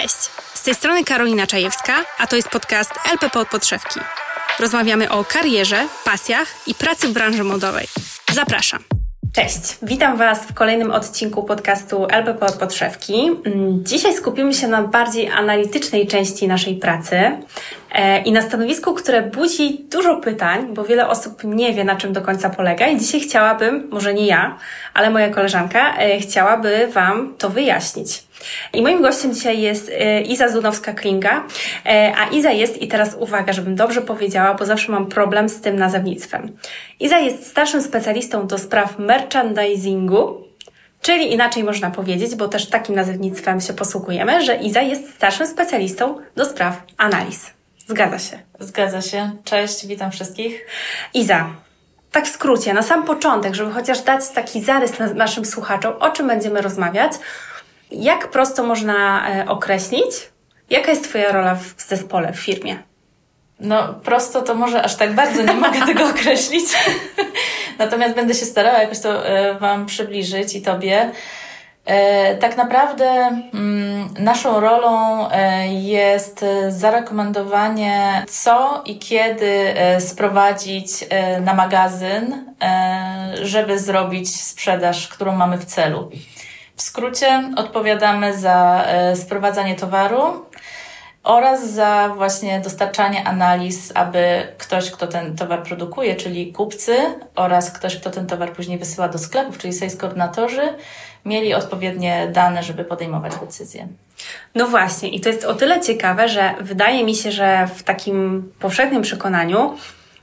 Cześć, z tej strony Karolina Czajewska, a to jest podcast LPP od podszewki. Rozmawiamy o karierze, pasjach i pracy w branży modowej. Zapraszam. Cześć, witam Was w kolejnym odcinku podcastu LPP od podszewki. Mm, Dzisiaj skupimy się na bardziej analitycznej części naszej pracy e, i na stanowisku, które budzi dużo pytań, bo wiele osób nie wie, na czym do końca polega i dzisiaj chciałabym, może nie ja, ale moja koleżanka, e, chciałaby Wam to wyjaśnić. I moim gościem dzisiaj jest e, Iza Zunowska-Klinga, e, a Iza jest, i teraz uwaga, żebym dobrze powiedziała, bo zawsze mam problem z tym nazewnictwem. Iza jest starszym specjalistą do spraw merchandisingu, czyli inaczej można powiedzieć, bo też takim nazewnictwem się posługujemy, że Iza jest starszym specjalistą do spraw analiz. Zgadza się. Zgadza się. Cześć, witam wszystkich. Iza, tak w skrócie, na sam początek, żeby chociaż dać taki zarys na naszym słuchaczom, o czym będziemy rozmawiać, jak prosto można e, określić, jaka jest Twoja rola w zespole, w firmie? No, prosto to może aż tak bardzo nie mogę tego określić. Natomiast będę się starała jakoś to e, Wam przybliżyć i Tobie. E, tak naprawdę mm, naszą rolą jest zarekomendowanie, co i kiedy sprowadzić na magazyn, żeby zrobić sprzedaż, którą mamy w celu. W skrócie odpowiadamy za e, sprowadzanie towaru oraz za właśnie dostarczanie analiz, aby ktoś, kto ten towar produkuje, czyli kupcy oraz ktoś, kto ten towar później wysyła do sklepów, czyli sales koordynatorzy, mieli odpowiednie dane, żeby podejmować decyzje. No właśnie, i to jest o tyle ciekawe, że wydaje mi się, że w takim powszechnym przekonaniu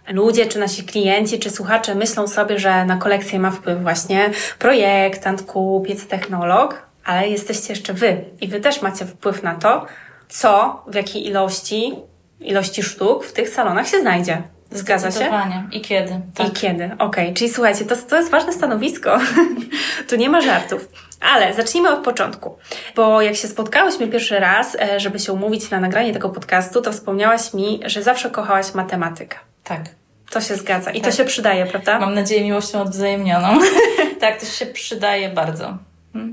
ludzie, czy nasi klienci, czy słuchacze myślą sobie, że na kolekcję ma wpływ właśnie projektant, kupiec, technolog, ale jesteście jeszcze wy i wy też macie wpływ na to, co, w jakiej ilości, ilości sztuk w tych salonach się znajdzie. Zgadza się? I kiedy? Tak. I kiedy? Okej, czyli słuchajcie, to, to jest ważne stanowisko. tu nie ma żartów. Ale zacznijmy od początku. Bo jak się spotkałyśmy pierwszy raz, e, żeby się umówić na nagranie tego podcastu, to wspomniałaś mi, że zawsze kochałaś matematykę. Tak. To się zgadza i Tak. to się przydaje, prawda? Mam nadzieję miłością odwzajemnioną. tak, to się przydaje bardzo.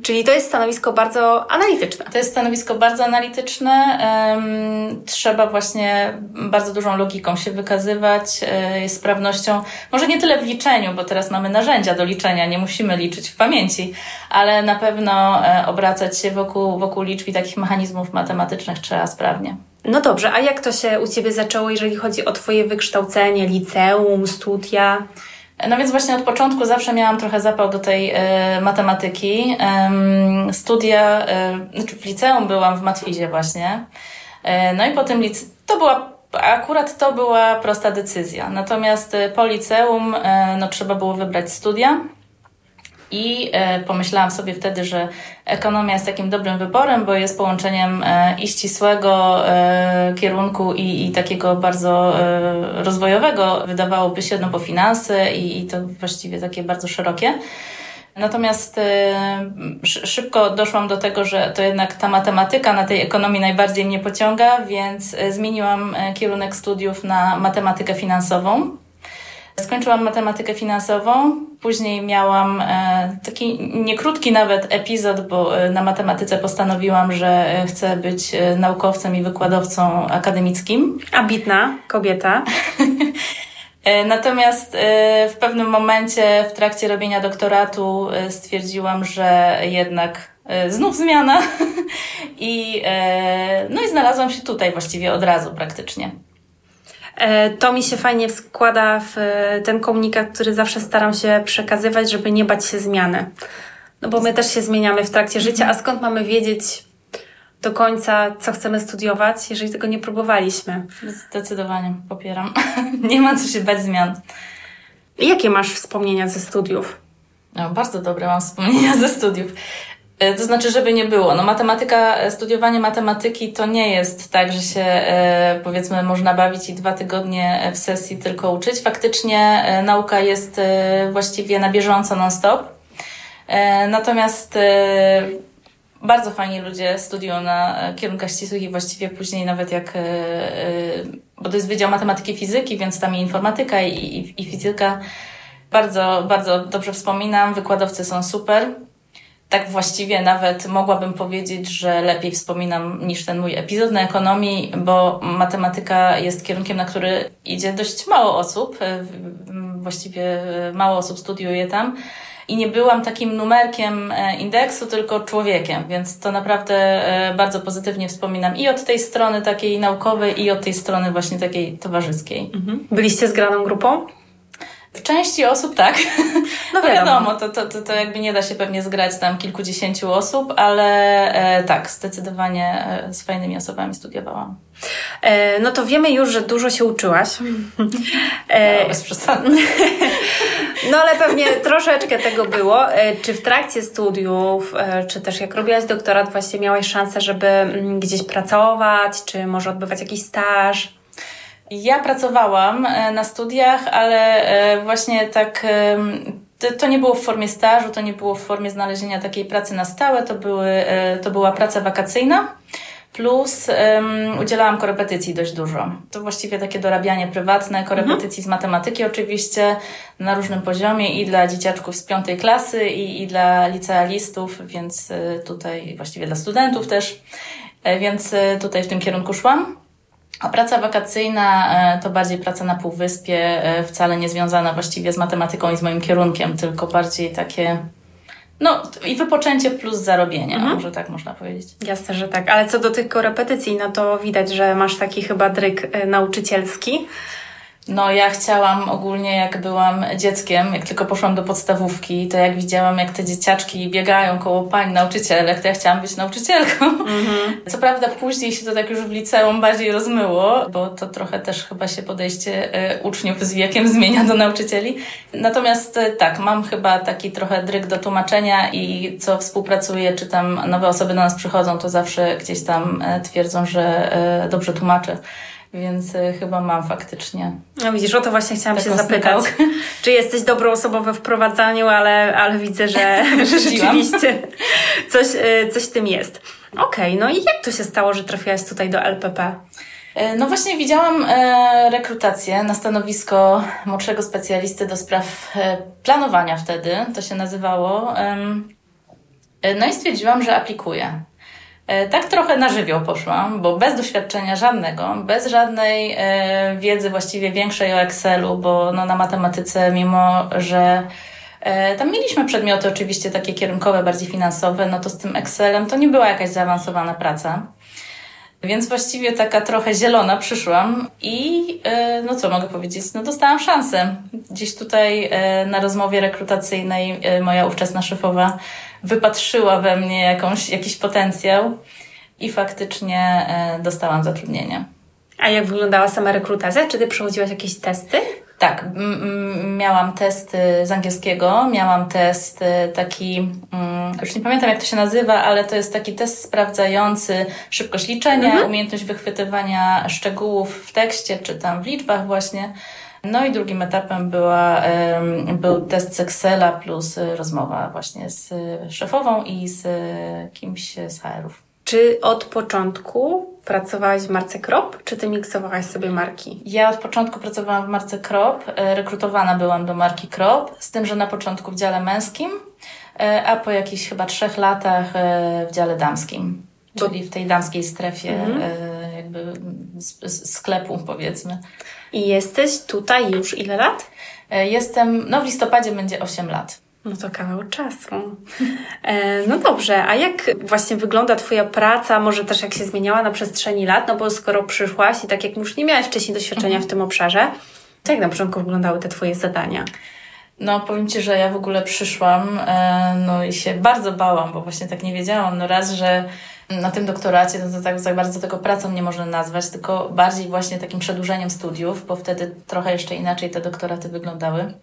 Czyli to jest stanowisko bardzo analityczne. To jest stanowisko bardzo analityczne. trzeba właśnie bardzo dużą logiką się wykazywać, e, sprawnością. Może nie tyle w liczeniu, bo teraz mamy narzędzia do liczenia, nie musimy liczyć w pamięci, ale na pewno e, obracać się wokół, wokół liczb i takich mechanizmów matematycznych trzeba sprawnie. No dobrze, a jak to się u Ciebie zaczęło, jeżeli chodzi o Twoje wykształcenie, liceum, studia? No więc właśnie od początku zawsze miałam trochę zapał do tej e, matematyki. Em, studia, e, znaczy w liceum byłam w matwizie właśnie. E, no i po tym lice- to była, akurat to była prosta decyzja. Natomiast po liceum no, trzeba było wybrać studia. I e, pomyślałam sobie wtedy, że ekonomia jest takim dobrym wyborem, bo jest połączeniem e, i ścisłego e, kierunku i, i takiego bardzo rozwojowego, wydawałoby się, no bo finanse i, i to właściwie takie bardzo szerokie. Natomiast szy- szybko doszłam do tego, że to jednak ta matematyka na tej ekonomii najbardziej mnie pociąga, więc zmieniłam kierunek studiów na matematykę finansową. Skończyłam matematykę finansową, później miałam e, taki niekrótki nawet epizod, bo e, na matematyce postanowiłam, że e, chcę być naukowcem i wykładowcą akademickim. Ambitna kobieta. Natomiast w pewnym momencie w trakcie robienia doktoratu stwierdziłam, że jednak znów zmiana i, no i znalazłam się tutaj właściwie od razu praktycznie. E, To mi się fajnie składa w e, ten komunikat, który zawsze staram się przekazywać, żeby nie bać się zmiany. No bo my też się zmieniamy w trakcie życia, a skąd mamy wiedzieć do końca, co chcemy studiować, jeżeli tego nie próbowaliśmy? Zdecydowanie popieram. Nie ma co się bać zmian. Jakie masz wspomnienia ze studiów? No, bardzo dobre mam wspomnienia ze studiów. E, To znaczy, żeby nie było. No, matematyka, e, studiowanie matematyki to nie jest tak, że się e, powiedzmy można bawić i dwa tygodnie w sesji tylko uczyć. Faktycznie nauka jest właściwie na bieżąco non-stop. Natomiast bardzo fajni ludzie studiują na kierunkach ścisłych i właściwie później nawet jak, bo to jest Wydział Matematyki i Fizyki, więc tam i informatyka i, i, i fizyka. Bardzo, bardzo dobrze wspominam. Wykładowcy są super. Tak właściwie nawet mogłabym powiedzieć, że lepiej wspominam niż ten mój epizod na ekonomii, bo matematyka jest kierunkiem, na który idzie dość mało osób. Właściwie mało osób studiuje tam. I nie byłam takim numerkiem e, indeksu, tylko człowiekiem, więc to naprawdę e, bardzo pozytywnie wspominam i od tej strony takiej naukowej, i od tej strony właśnie takiej towarzyskiej. Mhm. Byliście zgraną grupą? W części osób tak. No, no wiadomo, to, to, to, to jakby nie da się pewnie zgrać tam kilkudziesięciu osób, ale e, tak, zdecydowanie e, z fajnymi osobami studiowałam. E, no to wiemy już, że dużo się uczyłaś. E, no, bez przesady. no ale pewnie troszeczkę tego było. E, czy w trakcie studiów, e, czy też jak robiłaś doktorat, właśnie miałaś szansę, żeby mm, gdzieś pracować, czy może odbywać jakiś staż? Ja pracowałam e, na studiach, ale e, właśnie tak to nie było w formie stażu, to nie było w formie znalezienia takiej pracy na stałe, to, były, e, to była praca wakacyjna. Plus um, udzielałam korepetycji dość dużo. To właściwie takie dorabianie prywatne, korepetycji mhm. z matematyki oczywiście na różnym poziomie i dla dzieciaczków z piątej klasy i, i dla licealistów, więc tutaj właściwie dla studentów też. Więc tutaj w tym kierunku szłam. A praca wakacyjna e, to bardziej praca na półwyspie, e, wcale nie związana właściwie z matematyką i z moim kierunkiem, tylko bardziej takie no i wypoczęcie plus zarobienie, mhm. może tak można powiedzieć. Jasne, że tak. Ale co do tych korepetycji, no to widać, że masz taki chyba dryk e, nauczycielski. No, ja chciałam ogólnie, jak byłam dzieckiem, jak tylko poszłam do podstawówki, to jak widziałam, jak te dzieciaczki biegają koło pań nauczycielek, to ja chciałam być nauczycielką. Mm-hmm. Co prawda później się to tak już w liceum bardziej rozmyło, bo to trochę też chyba się podejście y, uczniów z wiekiem zmienia do nauczycieli. Natomiast y, tak, mam chyba taki trochę dryg do tłumaczenia i co współpracuję, czy tam nowe osoby do nas przychodzą, to zawsze gdzieś tam y, twierdzą, że dobrze tłumaczę więc y, chyba mam faktycznie. No widzisz, o to właśnie chciałam się zapytać. Czy jesteś dobrą osobą we wprowadzaniu, ale, ale widzę, że, że rzeczywiście coś, y, coś tym jest. Okej, okay, no i jak to się stało, że trafiłaś tutaj do LPP? E, no właśnie widziałam rekrutację na stanowisko młodszego specjalisty do spraw planowania wtedy, to się nazywało. No i stwierdziłam, że aplikuję. E, tak trochę na żywioł poszłam, bo bez doświadczenia żadnego, bez żadnej e, wiedzy właściwie większej o Excelu, bo no, na matematyce, mimo że e, tam mieliśmy przedmioty oczywiście takie kierunkowe, bardziej finansowe, no to z tym Excelem to nie była jakaś zaawansowana praca. Więc właściwie taka trochę zielona przyszłam i no co mogę powiedzieć, no dostałam szansę. Gdzieś tutaj na rozmowie rekrutacyjnej moja ówczesna szefowa wypatrzyła we mnie jakąś, jakiś potencjał i faktycznie e, dostałam zatrudnienie. A jak wyglądała sama rekrutacja? Czy ty przechodziłaś jakieś testy? Tak, miałam testy z angielskiego, miałam test e, taki, już nie pamiętam jak to się nazywa, ale to jest taki test sprawdzający szybkość liczenia, mhm. umiejętność wychwytywania szczegółów w tekście, czy tam w liczbach właśnie. No i drugim etapem była, był test z Excela plus y, rozmowa właśnie z szefową i z kimś z HR-ów. Czy od początku pracowałaś w marce Krop, czy ty miksowałaś sobie marki? Ja od początku pracowałam w marce Krop, e, rekrutowana byłam do marki Krop, z tym, że na początku w dziale męskim, e, a po jakichś chyba trzech latach e, w dziale damskim, czyli w tej damskiej strefie mhm. jakby sklepu powiedzmy. I jesteś tutaj już ile lat? Jestem, no w listopadzie będzie 8 lat. No to kawał czasu. E, no dobrze, a jak właśnie wygląda Twoja praca, może też jak się zmieniała na przestrzeni lat, no bo skoro przyszłaś i tak jak już nie miałaś wcześniej doświadczenia mhm. w tym obszarze, to jak na początku wyglądały te Twoje zadania? No, powiem Ci, że ja w ogóle przyszłam, e, no i się bardzo bałam, bo właśnie tak nie wiedziałam. No raz, że na tym doktoracie, no to tak za bardzo tego pracą nie można nazwać, tylko bardziej właśnie takim przedłużeniem studiów, bo wtedy trochę jeszcze inaczej te doktoraty wyglądały.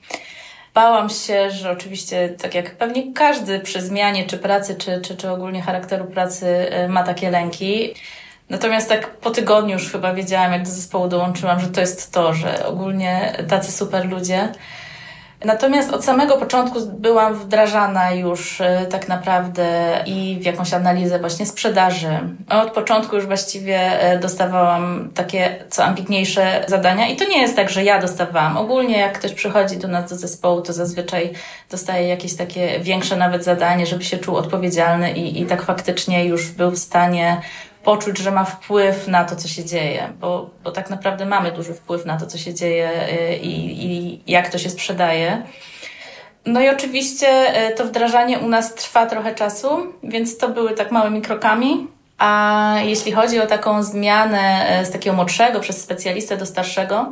Bałam się, że oczywiście, tak jak pewnie każdy przy zmianie czy pracy, czy, czy, czy ogólnie charakteru pracy e, ma takie lęki. Natomiast tak po tygodniu już chyba wiedziałam, jak do zespołu dołączyłam, że to jest to, że ogólnie tacy super ludzie Natomiast od samego początku byłam wdrażana już e, tak naprawdę i w jakąś analizę właśnie sprzedaży. Od początku już właściwie e, dostawałam takie co ambitniejsze zadania i to nie jest tak, że ja dostawałam. Ogólnie jak ktoś przychodzi do nas do zespołu, to zazwyczaj dostaje jakieś takie większe nawet zadanie, żeby się czuł odpowiedzialny i, i tak faktycznie już był w stanie poczuć, że ma wpływ na to, co się dzieje, bo, bo tak naprawdę mamy duży wpływ na to, co się dzieje y, i, i jak to się sprzedaje. No i oczywiście y, to wdrażanie u nas trwa trochę czasu, więc to były tak małymi krokami. A jeśli chodzi o taką zmianę y, z takiego młodszego przez specjalistę do starszego,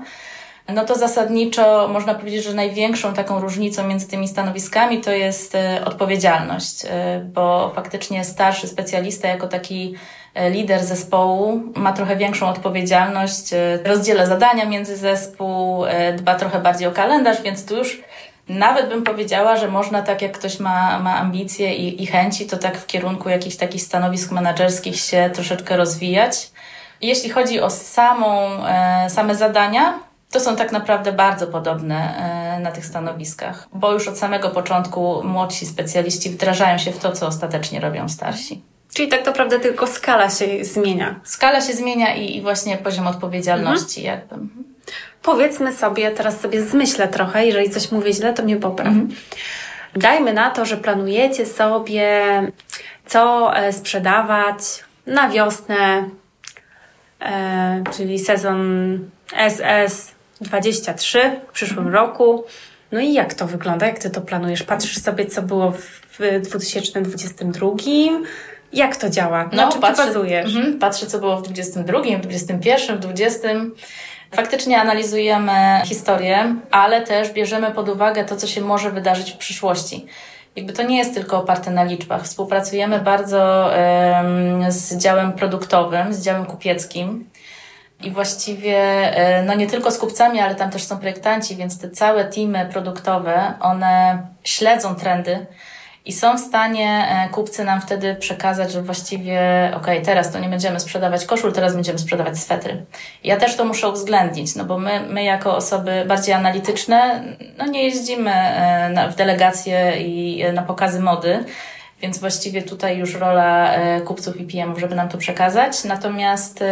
no to zasadniczo można powiedzieć, że największą taką różnicą między tymi stanowiskami to jest odpowiedzialność, bo faktycznie starszy specjalista jako taki lider zespołu ma trochę większą odpowiedzialność, e, rozdziela zadania między zespół, e, dba trochę bardziej o kalendarz, więc tu już nawet bym powiedziała, że można tak jak ktoś ma, ma ambicje i, i chęci, to tak w kierunku jakichś takich stanowisk menedżerskich się troszeczkę rozwijać. Jeśli chodzi o samą, same zadania, to są tak naprawdę bardzo podobne na tych stanowiskach, bo już od samego początku młodsi specjaliści wdrażają się w to, co ostatecznie robią starsi. Czyli tak naprawdę tylko skala się zmienia. Skala się zmienia i, i właśnie poziom odpowiedzialności mhm. jakby. Mhm. Powiedzmy sobie, teraz sobie zmyślę trochę, jeżeli coś mówię źle, to mnie popraw. Mhm. Dajmy na to, że planujecie sobie, co e, sprzedawać na wiosnę, e, czyli sezon SS23 w przyszłym mhm. roku. No i jak to wygląda? Jak ty to planujesz? Patrzysz sobie, co było w 2022? Jak to działa? No, czym patrzę, bazujesz? Mhm, patrzę, co było w 22, w 21, w 20. Faktycznie analizujemy historię, ale też bierzemy pod uwagę to, co się może wydarzyć w przyszłości. Jakby to nie jest tylko oparte na liczbach. Współpracujemy bardzo um, z działem produktowym, z działem kupieckim. I właściwie, e, no nie tylko z kupcami, ale tam też są projektanci, więc te całe teamy produktowe, one śledzą trendy, i są w stanie e, kupcy nam wtedy przekazać, że właściwie, ok, teraz to nie będziemy sprzedawać koszul, teraz będziemy sprzedawać swetry. Ja też to muszę uwzględnić, no bo my, my jako osoby bardziej analityczne, no nie jeździmy e, w delegacje i e, na pokazy mody, więc właściwie tutaj już rola kupców i PM-ów, żeby nam to przekazać. Natomiast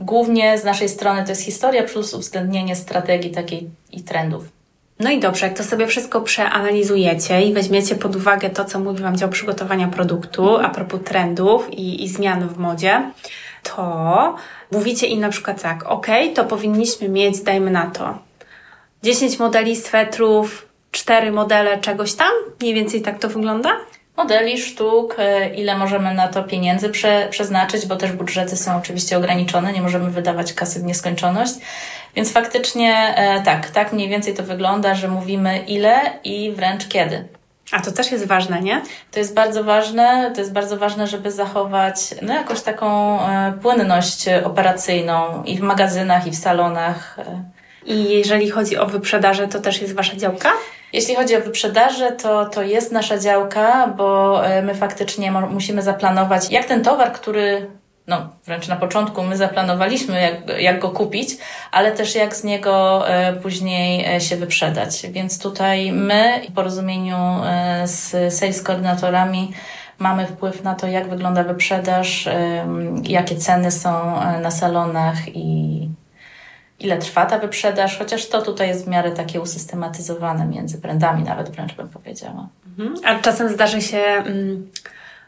głównie z naszej strony to jest historia plus uwzględnienie strategii takiej i trendów. No i dobrze, jak to sobie wszystko przeanalizujecie i weźmiecie pod uwagę to, co mówi Wam dział przygotowania produktu a propos trendów i, i zmian w modzie, to mówicie im na przykład tak, ok, to powinniśmy mieć, dajmy na to, 10 modeli swetrów, 4 modele czegoś tam? Mniej więcej tak to wygląda? Modeli, sztuk, e, ile możemy na to pieniędzy prze, przeznaczyć, bo też budżety są oczywiście ograniczone, nie możemy wydawać kasy w nieskończoność. Więc faktycznie e, tak, tak mniej więcej to wygląda, że mówimy ile i wręcz kiedy. A to też jest ważne, nie? To jest bardzo ważne. To jest bardzo ważne, żeby zachować no, jakąś taką e, płynność operacyjną i w magazynach, i w salonach. I jeżeli chodzi o wyprzedaże, to też jest Wasza działka? Jeśli chodzi o wyprzedaże, to, to jest nasza działka, bo e, my faktycznie musimy zaplanować, jak ten towar, który no, wręcz na początku my zaplanowaliśmy, jak, jak go kupić, ale też jak z niego e, później e, się wyprzedać. Więc tutaj my w porozumieniu z sales koordynatorami mamy wpływ na to, jak wygląda wyprzedaż, jakie ceny są na salonach i ile trwa ta wyprzedaż, chociaż to tutaj jest w miarę takie usystematyzowane między brandami, nawet wręcz bym powiedziała. Mhm. A czasem zdarzy się mm,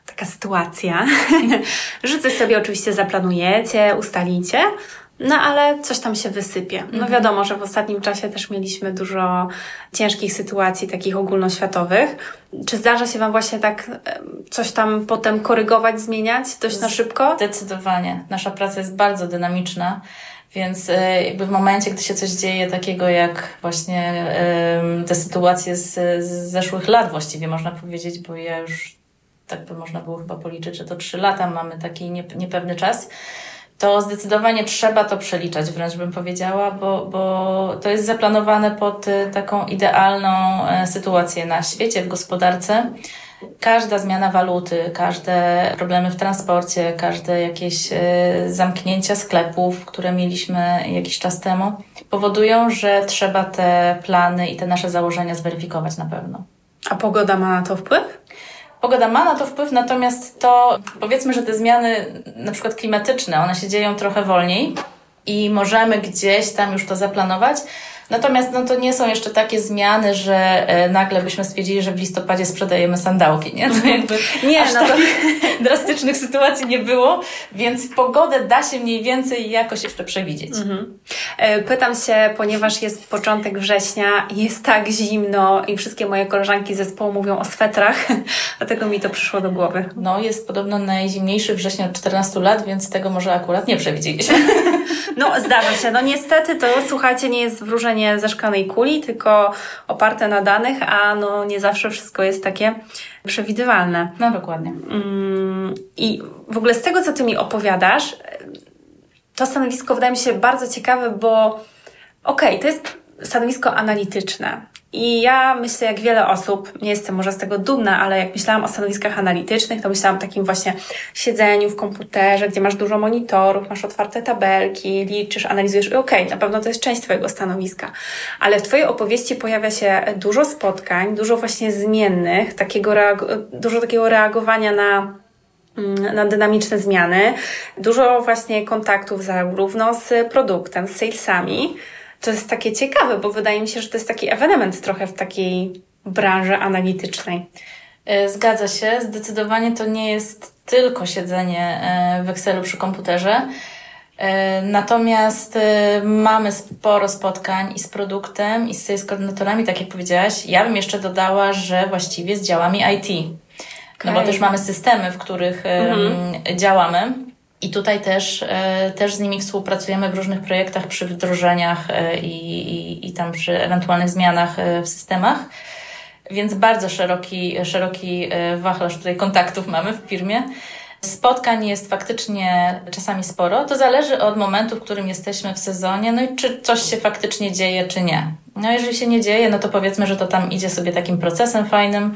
taka sytuacja, że sobie oczywiście zaplanujecie, ustalicie, no ale coś tam się wysypie. No mhm. wiadomo, że w ostatnim czasie też mieliśmy dużo ciężkich sytuacji, takich ogólnoświatowych. Czy zdarza się Wam właśnie tak coś tam potem korygować, zmieniać dość na szybko? Zdecydowanie. Nasza praca jest bardzo dynamiczna. Więc e, jakby w momencie, gdy się coś dzieje takiego jak właśnie te sytuacje z, z zeszłych lat właściwie można powiedzieć, bo ja już tak by można było chyba policzyć, że to trzy lata mamy taki niepewny czas, to zdecydowanie trzeba to przeliczać, wręcz bym powiedziała, bo, bo to jest zaplanowane pod e, taką idealną e, sytuację na świecie, w gospodarce. Każda zmiana waluty, każde problemy w transporcie, każde jakieś e, zamknięcia sklepów, które mieliśmy jakiś czas temu, powodują, że trzeba te plany i te nasze założenia zweryfikować na pewno. A pogoda ma na to wpływ? Pogoda ma na to wpływ, natomiast to powiedzmy, że te zmiany na przykład klimatyczne, one się dzieją trochę wolniej i możemy gdzieś tam już to zaplanować, Natomiast no, to nie są jeszcze takie zmiany, że e, nagle byśmy stwierdzili, że w listopadzie sprzedajemy sandałki, nie? To jakby nie, aż no to... drastycznych sytuacji nie było, więc pogodę da się mniej więcej jakoś jeszcze przewidzieć. Mhm. E, pytam się, ponieważ jest początek września, jest tak zimno i wszystkie moje koleżanki z zespołu mówią o swetrach, dlatego mi to przyszło do głowy. No, jest podobno najzimniejszy września od 14 lat, więc tego może akurat nie przewidzieliśmy. No, zdarza się. No niestety to, słuchajcie, nie jest wróżenie ze szklanej kuli, tylko oparte na danych, a no nie zawsze wszystko jest takie przewidywalne. No, dokładnie. Mm, I w ogóle z tego, co Ty mi opowiadasz, to stanowisko wydaje mi się bardzo ciekawe, bo okej, okay, to jest stanowisko analityczne. I ja myślę, jak wiele osób, nie jestem może z tego dumna, ale jak myślałam o stanowiskach analitycznych, to myślałam o takim właśnie siedzeniu w komputerze, gdzie masz dużo monitorów, masz otwarte tabelki, liczysz, analizujesz i okej, okay, na pewno to jest część Twojego stanowiska. Ale w Twojej opowieści pojawia się dużo spotkań, dużo właśnie zmiennych, takiego dużo takiego reagowania na mm, na dynamiczne zmiany, dużo właśnie kontaktów zarówno z produktem, z salesami, to jest takie ciekawe, bo wydaje mi się, że to jest taki ewenement trochę w takiej branży analitycznej. E, zgadza się. Zdecydowanie to nie jest tylko siedzenie e, w Excelu przy komputerze. E, natomiast mamy sporo spotkań i z produktem, i z koordynatorami, tak jak powiedziałaś. Ja bym jeszcze dodała, że właściwie z działami IT. Okay. No bo też mamy systemy, w których mhm. działamy. I tutaj też, e, też z nimi współpracujemy w różnych projektach przy wdrożeniach e, i, i, i tam przy ewentualnych zmianach e, w systemach. Więc bardzo szeroki, szeroki wachlarz tutaj kontaktów mamy w firmie. Spotkań jest faktycznie czasami sporo. To zależy od momentu, w którym jesteśmy w sezonie, no i czy coś się faktycznie dzieje, czy nie. No jeżeli się nie dzieje, no to powiedzmy, że to tam idzie sobie takim procesem fajnym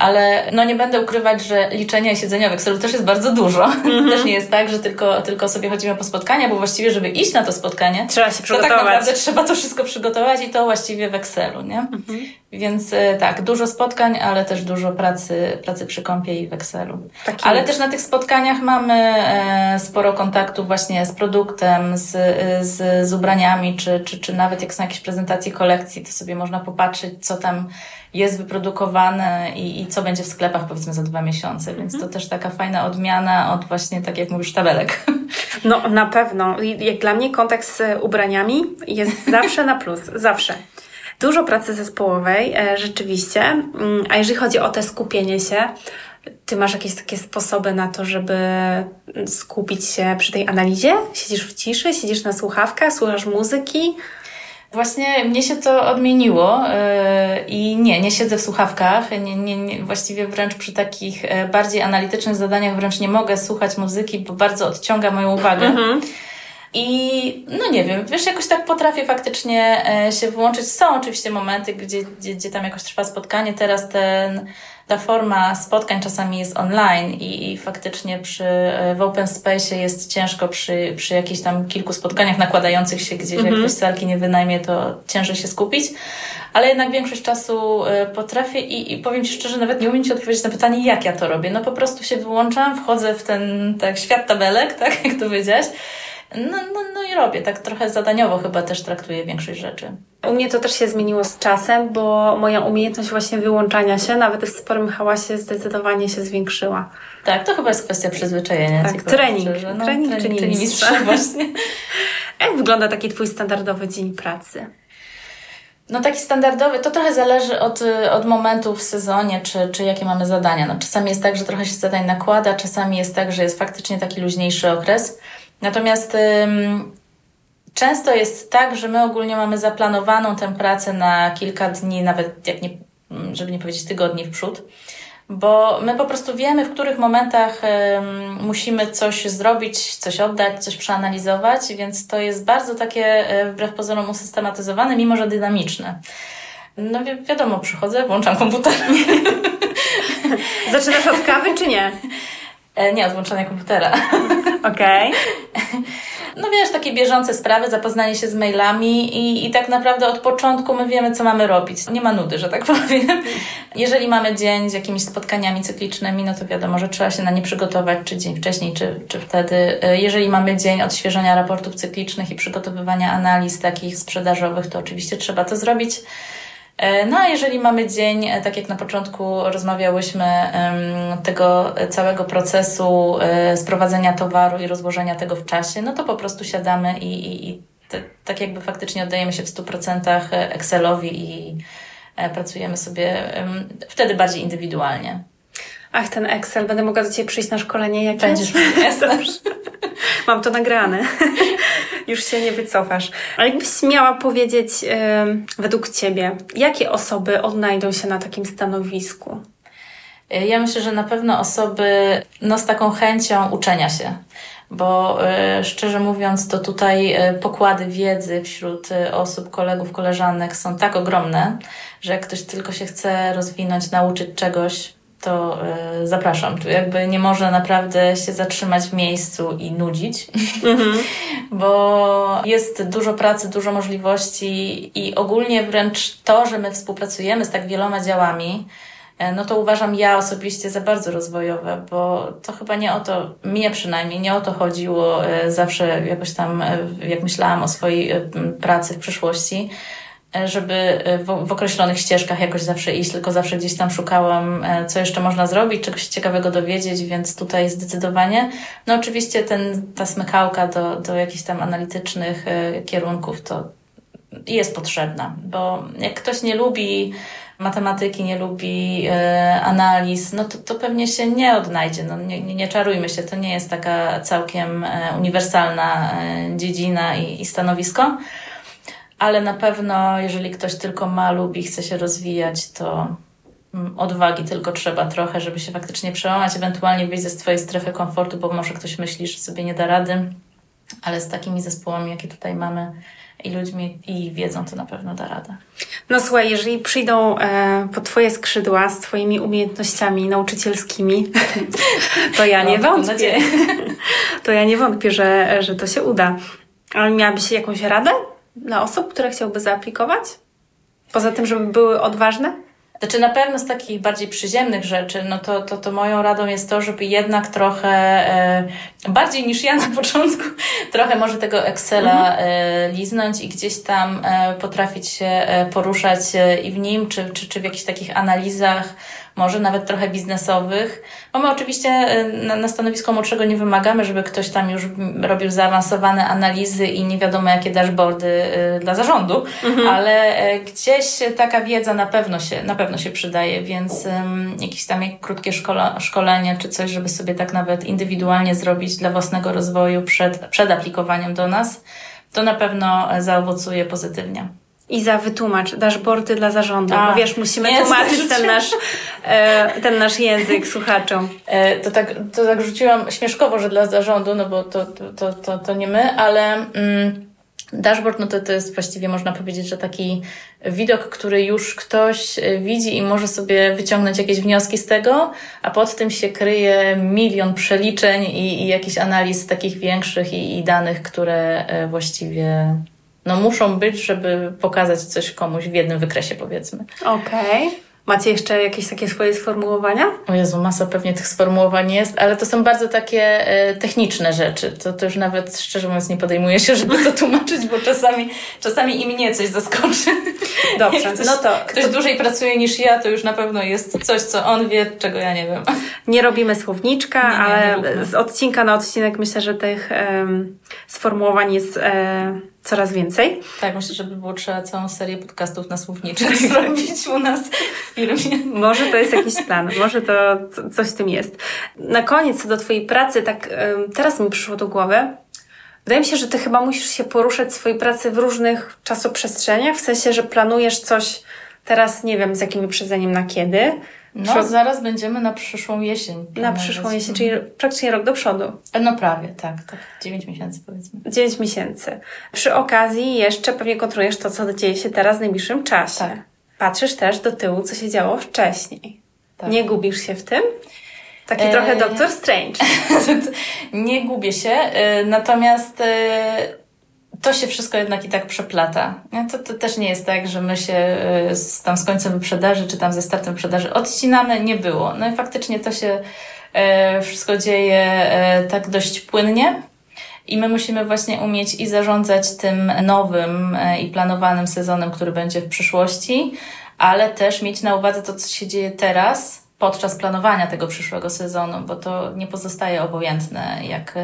ale no nie będę ukrywać, że liczenia i siedzenia w Excelu też jest bardzo dużo. Mm -hmm. też nie jest tak, że tylko, tylko sobie chodzimy po spotkania, bo właściwie, żeby iść na to spotkanie, trzeba się przygotować. To tak naprawdę trzeba to wszystko przygotować i to właściwie w Excelu, nie? Mm -hmm. Więc e, tak, dużo spotkań, ale też dużo pracy, pracy przy kąpie i w Excelu. Taki ale też na tych spotkaniach mamy e, sporo kontaktów właśnie z produktem, z, z, z ubraniami, czy, czy, czy nawet jak są jakieś prezentacje kolekcji, to sobie można popatrzeć, co tam jest wyprodukowane i, i co będzie w sklepach powiedzmy za dwa miesiące, więc to mhm. też taka fajna odmiana od właśnie, tak jak mówisz, tabelek. No na pewno. Jak dla mnie kontakt z ubraniami jest zawsze na plus, zawsze. Dużo pracy zespołowej, e, rzeczywiście. Mm, a jeżeli chodzi o te skupienie się, ty masz jakieś takie sposoby na to, żeby skupić się przy tej analizie? Siedzisz w ciszy, siedzisz na słuchawkach, słuchasz muzyki? Właśnie mnie się to odmieniło yy, i nie, nie siedzę w słuchawkach. Nie, nie, nie, właściwie wręcz przy takich e, bardziej analitycznych zadaniach wręcz nie mogę słuchać muzyki, bo bardzo odciąga moją uwagę. Mhm. I no nie wiem, wiesz, jakoś tak potrafię faktycznie e, się włączyć. Są oczywiście momenty, gdzie, gdzie, gdzie tam jakoś trwa spotkanie. Teraz ten ta forma spotkań czasami jest online i, i faktycznie przy, e, w open space jest ciężko przy, przy jakichś tam kilku spotkaniach nakładających się gdzieś, -hmm. jak ktoś salki nie wynajmie, to ciężej się skupić. Ale jednak większość czasu e, potrafię i, i powiem Ci szczerze, nawet nie umiem Ci odpowiedzieć na pytanie, jak ja to robię. No po prostu się wyłączam, wchodzę w ten tak, świat tabelek, tak jak to powiedziałaś no, no, no i robię, tak trochę zadaniowo chyba też traktuję większość rzeczy. U mnie to też się zmieniło z czasem, bo moja umiejętność właśnie wyłączania się, nawet w sporym hałasie, zdecydowanie się zwiększyła. Tak, to chyba jest kwestia przyzwyczajenia. Tak, trening. No, trening, trening czyni mistrza. właśnie. Jak wygląda taki Twój standardowy dzień pracy? No taki standardowy, to trochę zależy od, od momentu w sezonie, czy, czy jakie mamy zadania. No, czasami jest tak, że trochę się zadań nakłada, czasami jest tak, że jest faktycznie taki luźniejszy okres. Natomiast często jest tak, że my ogólnie mamy zaplanowaną tę pracę na kilka dni, nawet jak nie, mm, żeby nie powiedzieć tygodni w przód, bo my po prostu wiemy, w których momentach musimy coś zrobić, coś oddać, coś przeanalizować, więc to jest bardzo takie, e, wbrew pozorom, usystematyzowane, mimo że dynamiczne. No wi wiadomo, przychodzę, włączam komputer. Zaczynasz od kawy, czy nie? E, nie, od komputera. Okej. Okay. No wiesz, takie bieżące sprawy, zapoznanie się z mailami i, i tak naprawdę od początku my wiemy, co mamy robić. Nie ma nudy, że tak powiem. Jeżeli mamy dzień z jakimiś spotkaniami cyklicznymi, no to wiadomo, że trzeba się na nie przygotować, czy dzień wcześniej, czy, czy wtedy. E, jeżeli mamy dzień odświeżenia raportów cyklicznych i przygotowywania analiz takich sprzedażowych, to oczywiście trzeba to zrobić. E, no a jeżeli mamy dzień, e, tak jak na początku rozmawiałyśmy, tego całego procesu e, sprowadzenia towaru i rozłożenia tego w czasie, no to po prostu siadamy i, i, i te, tak jakby faktycznie oddajemy się w 100% Excelowi i pracujemy sobie wtedy bardziej indywidualnie. Ach, ten Excel, będę mogła do Ciebie przyjść na szkolenie jakieś? Będziesz Mam to nagrane. Już się nie wycofasz. Ale jakbyś miała powiedzieć yy, według Ciebie, jakie osoby odnajdą się na takim stanowisku? Ja myślę, że na pewno osoby no, z taką chęcią uczenia się bo y, szczerze mówiąc, to tutaj y, pokłady wiedzy wśród osób, kolegów, koleżanek są tak ogromne, że jak ktoś tylko się chce rozwinąć, nauczyć czegoś, to y, zapraszam. Tu jakby nie można naprawdę się zatrzymać w miejscu i nudzić, mm-hmm. bo jest dużo pracy, dużo możliwości i ogólnie wręcz to, że my współpracujemy z tak wieloma działami, e, no to uważam ja osobiście za bardzo rozwojowe, bo to chyba nie o to, mnie przynajmniej, nie o to chodziło e, zawsze jakoś tam, jak myślałam o swojej pracy w przyszłości, żeby e, w, w, określonych ścieżkach jakoś zawsze iść, tylko zawsze gdzieś tam szukałam, e, co jeszcze można zrobić, czegoś ciekawego dowiedzieć, więc tutaj zdecydowanie. No oczywiście ten, ta smykałka do, do jakichś tam analitycznych kierunków to jest potrzebna, bo jak ktoś nie lubi matematyki, nie lubi e, analiz, no to, to pewnie się nie odnajdzie. No, nie, nie, nie czarujmy się, to nie jest taka całkiem e, uniwersalna e, dziedzina i, i stanowisko ale na pewno, jeżeli ktoś tylko ma, lubi, chce się rozwijać, to mm, odwagi tylko trzeba trochę, żeby się faktycznie przełamać, ewentualnie wyjść ze swojej strefy komfortu, bo może ktoś myśli, że sobie nie da rady, ale z takimi zespołami, jakie tutaj mamy i ludźmi i wiedzą, to na pewno da radę. No słuchaj, jeżeli przyjdą e, po Twoje skrzydła z Twoimi umiejętnościami nauczycielskimi, to ja nie no, wątpię. To ja nie wątpię, że, że to się uda. Ale miałabyś jakąś radę? Dla osób, które chciałby zaaplikować? Poza tym, żeby były odważne? Znaczy na pewno z takich bardziej przyziemnych rzeczy, no to, to, to moją radą jest to, żeby jednak trochę e, bardziej niż ja na początku, trochę może tego Excela mhm. e, liznąć i gdzieś tam e, potrafić się e, poruszać e, i w nim, czy, czy, czy w jakichś takich analizach, może nawet trochę biznesowych. Bo my oczywiście e, na, na stanowisko młodszego nie wymagamy, żeby ktoś tam już robił zaawansowane analizy i nie wiadomo jakie dashboardy e, dla zarządu, mhm. ale e, gdzieś taka wiedza na pewno się, na pewno się przydaje, więc um, jakieś tam jak krótkie szkole, szkolenie czy coś, żeby sobie tak nawet indywidualnie zrobić dla własnego rozwoju przed, przed aplikowaniem do nas, to na pewno zaowocuje pozytywnie. Iza, wytłumacz dashboardy dla zarządu, A, bo wiesz, musimy nie, tłumaczyć ten nasz, e, ten nasz język słuchaczom. E, to, tak, to tak rzuciłam śmieszkowo, że dla zarządu, no bo to, to, to, to nie my, ale mm, dashboard, no to, to jest właściwie można powiedzieć, że taki widok, który już ktoś e, widzi i może sobie wyciągnąć jakieś wnioski z tego, a pod tym się kryje milion przeliczeń i, i jakichś analiz takich większych i, i danych, które e, właściwie no muszą być, żeby pokazać coś komuś w jednym wykresie, powiedzmy. Okej. Okay. Macie jeszcze jakieś takie swoje sformułowania? O Jezu, masa pewnie tych sformułowań jest, ale to są bardzo takie e, techniczne rzeczy. To, to już nawet szczerze mówiąc nie podejmuję się, żeby to tłumaczyć, bo czasami, czasami i mnie coś zaskoczy. Dobrze, ktoś, no to... Ktoś to... dłużej pracuje niż ja, to już na pewno jest coś, co on wie, czego ja nie wiem. Nie robimy słowniczka, nie, ale nie z odcinka na odcinek myślę, że tych um, sformułowań jest... Um, coraz więcej. Tak, myślę, że by było trzeba całą serię podcastów na słowniczych zrobić u nas w firmie. Może to jest jakiś plan, może to coś w tym jest. Na koniec, co do Twojej pracy, tak teraz mi przyszło do głowy, Wydaje mi się, że ty chyba musisz się poruszać w swojej pracy w różnych czasoprzestrzeniach, w sensie, że planujesz coś teraz, nie wiem, z jakim wyprzedzeniem na kiedy, no, zaraz będziemy na przyszłą jesień. Na przyszłą jesień, czyli praktycznie rok do przodu. No prawie, tak. tak 9 miesięcy powiedzmy. 9 miesięcy. Przy okazji jeszcze pewnie kontrolujesz to, co dzieje się teraz w najbliższym czasie. Tak. patrzysz też do tyłu, co się działo wcześniej. Tak. Nie gubisz się w tym? Taki e... trochę Doctor Strange. nie gubię się, e, natomiast e, to się wszystko jednak i tak przeplata. To, to też nie jest tak, że my się e, z, tam z końcem wyprzedaży, czy tam ze startem wyprzedaży odcinamy, nie było. No i faktycznie to się e, wszystko dzieje e, tak dość płynnie. I my musimy właśnie umieć i zarządzać tym nowym i planowanym sezonem, który będzie w przyszłości, ale też mieć na uwadze to, co się dzieje teraz, podczas planowania tego przyszłego sezonu, bo to nie pozostaje obojętne, jak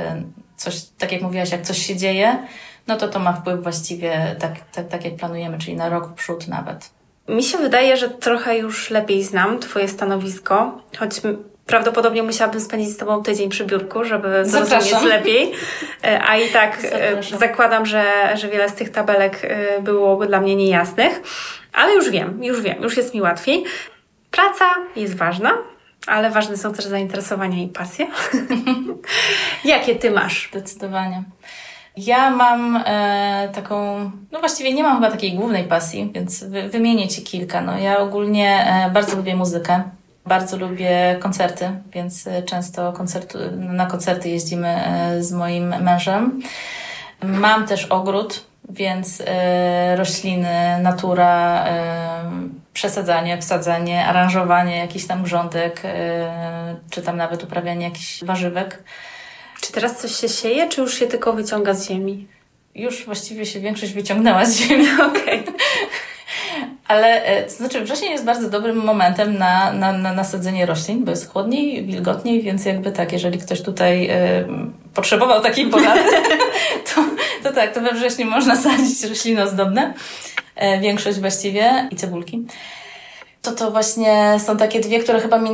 coś, tak jak mówiłaś, jak coś się dzieje, no to to ma wpływ właściwie tak, tak, tak jak planujemy, czyli na rok w przód nawet. Mi się wydaje, że trochę już lepiej znam Twoje stanowisko, choć prawdopodobnie musiałabym spędzić z Tobą tydzień przy biurku, żeby zrozumieć lepiej. E, a i tak e, Zapraszam. zakładam, że, że wiele z tych tabelek e, byłoby dla mnie niejasnych. Ale już wiem, już wiem, już jest mi łatwiej. Praca jest ważna, ale ważne są też zainteresowania i pasje. Jakie Ty masz? Zdecydowanie. Ja mam e, taką, no właściwie nie mam chyba takiej głównej pasji, więc wy, wymienię Ci kilka. No, ja ogólnie e, bardzo lubię muzykę, bardzo lubię koncerty, więc e, często koncertu, na koncerty jeździmy e, z moim mężem. Mam też ogród, więc e, rośliny, natura, e, przesadzanie, wsadzanie, aranżowanie jakichś tam grządek, czy tam nawet uprawianie jakichś warzywek. Czy teraz coś się sieje, czy już się tylko wyciąga z ziemi? Już właściwie się większość wyciągnęła z ziemi. Okej. Okay. Ale e, to znaczy wrzesień jest bardzo dobrym momentem na, na, na nasadzenie roślin, bo jest chłodniej, wilgotniej, więc jakby tak, jeżeli ktoś tutaj y, potrzebował takiej porady, to, to tak, to we wrześniu można sadzić rośliny ozdobne. Y, większość właściwie i cebulki to to właśnie są takie dwie, które chyba mi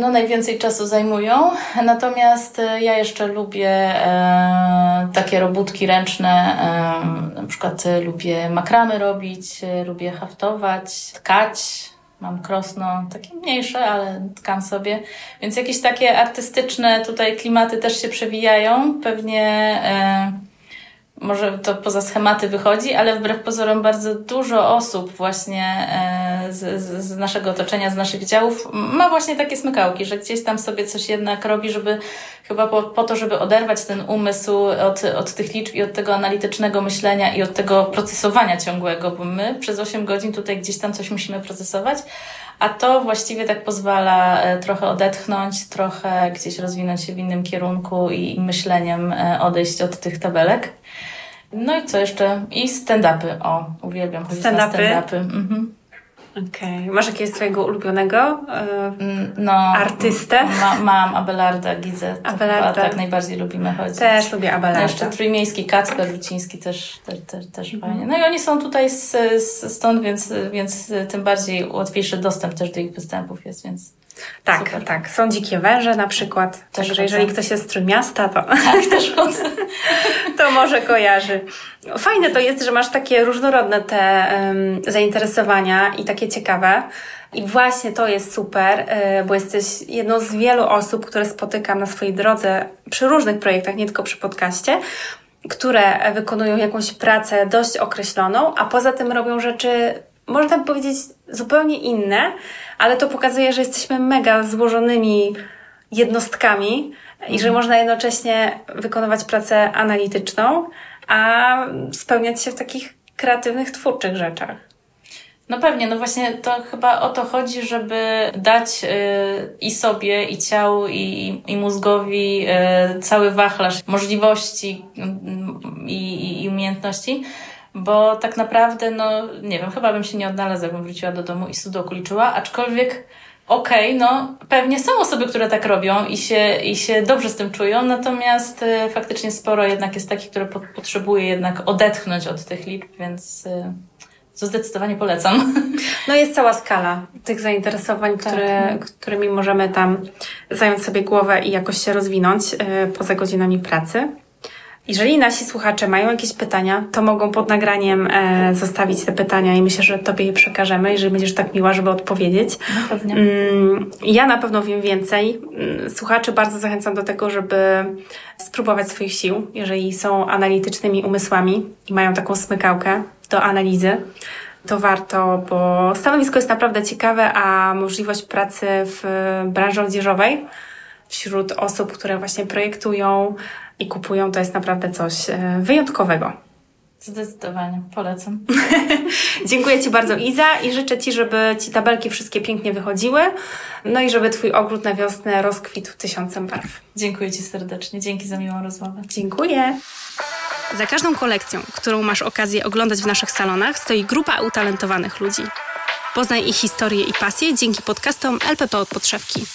no, najwięcej czasu zajmują. Natomiast e, ja jeszcze lubię e, takie robótki ręczne, e, na przykład e, lubię makramy robić, e, lubię haftować, tkać. Mam krosno, takie mniejsze, ale tkam sobie. Więc jakieś takie artystyczne tutaj klimaty też się przewijają. Pewnie e, może to poza schematy wychodzi, ale wbrew pozorom bardzo dużo osób właśnie e, z, z, naszego otoczenia, z naszych działów ma właśnie takie smykałki, że gdzieś tam sobie coś jednak robi, żeby chyba po, po to, żeby oderwać ten umysł od, od tych liczb i od tego analitycznego myślenia i od tego procesowania ciągłego, bo my przez 8 godzin tutaj gdzieś tam coś musimy procesować, a to właściwie tak pozwala e, trochę odetchnąć, trochę gdzieś rozwinąć się w innym kierunku i myśleniem e, odejść od tych tabelek. No i co jeszcze? I stand-upy. O, uwielbiam chodzić stand na stand-upy. Mhm. Okej. Okay. Masz jakiegoś swojego ulubionego yy, no, artystę? Ma, mam Abelarda Gizę. Abelarda. tak najbardziej lubimy chodzić. Też lubię Abelarda. No jeszcze Trójmiejski Kacper Ruciński też, też, też, też mhm. fajnie. No i oni są tutaj z, z, stąd, więc, więc tym bardziej łatwiejszy dostęp też do ich występów jest, więc tak, Super. tak. Są dzikie węże na przykład. Też Także jeżeli ktoś jest z Trójmiasta, to, tak, też to może kojarzy. Fajne to jest, że masz takie różnorodne te um, zainteresowania i takie ciekawe. I właśnie to jest super, y, bo jesteś jedną z wielu osób, które spotykam na swojej drodze przy różnych projektach, nie tylko przy podcaście, które wykonują jakąś pracę dość określoną, a poza tym robią rzeczy, można powiedzieć, zupełnie inne, ale to pokazuje, że jesteśmy mega złożonymi jednostkami i że mhm. można jednocześnie wykonywać pracę analityczną, a spełniać się w takich kreatywnych, twórczych rzeczach. No pewnie, no właśnie to chyba o to chodzi, żeby dać y, i sobie, i ciału, i, i mózgowi y, cały wachlarz możliwości y, i, i umiejętności, bo tak naprawdę, no nie wiem, chyba bym się nie odnalazła, jakbym wróciła do domu i sudoku liczyła, aczkolwiek okej, okay, no pewnie są osoby, które tak robią i się, i się dobrze z tym czują, natomiast y, faktycznie sporo jednak jest takich, które po, potrzebuje jednak odetchnąć od tych liczb, więc y, co zdecydowanie polecam. No jest cała skala tych zainteresowań, tak. które, którymi możemy tam zająć sobie głowę i jakoś się rozwinąć y, poza godzinami pracy. Jeżeli nasi słuchacze mają jakieś pytania, to mogą pod nagraniem e, zostawić te pytania i myślę, że Tobie je przekażemy, jeżeli będziesz tak miła, żeby odpowiedzieć. No, pewnie. Mm, ja na pewno wiem więcej. Mm, słuchaczy bardzo zachęcam do tego, żeby spróbować swoich sił, jeżeli są analitycznymi umysłami i mają taką smykałkę do analizy to warto, bo stanowisko jest naprawdę ciekawe, a możliwość pracy w branży odzieżowej wśród osób, które właśnie projektują i kupują, to jest naprawdę coś e, wyjątkowego. Zdecydowanie, polecam. Dziękuję Ci bardzo Iza i życzę Ci, żeby Ci tabelki wszystkie pięknie wychodziły, no i żeby Twój ogród na wiosnę rozkwitł tysiącem barw. Dziękuję Ci serdecznie, dzięki za miłą rozmowę. Dziękuję. Za każdą kolekcją, którą masz okazję oglądać w naszych salonach, stoi grupa utalentowanych ludzi. Poznaj ich historię i pasję dzięki podcastom LPP od podszewki.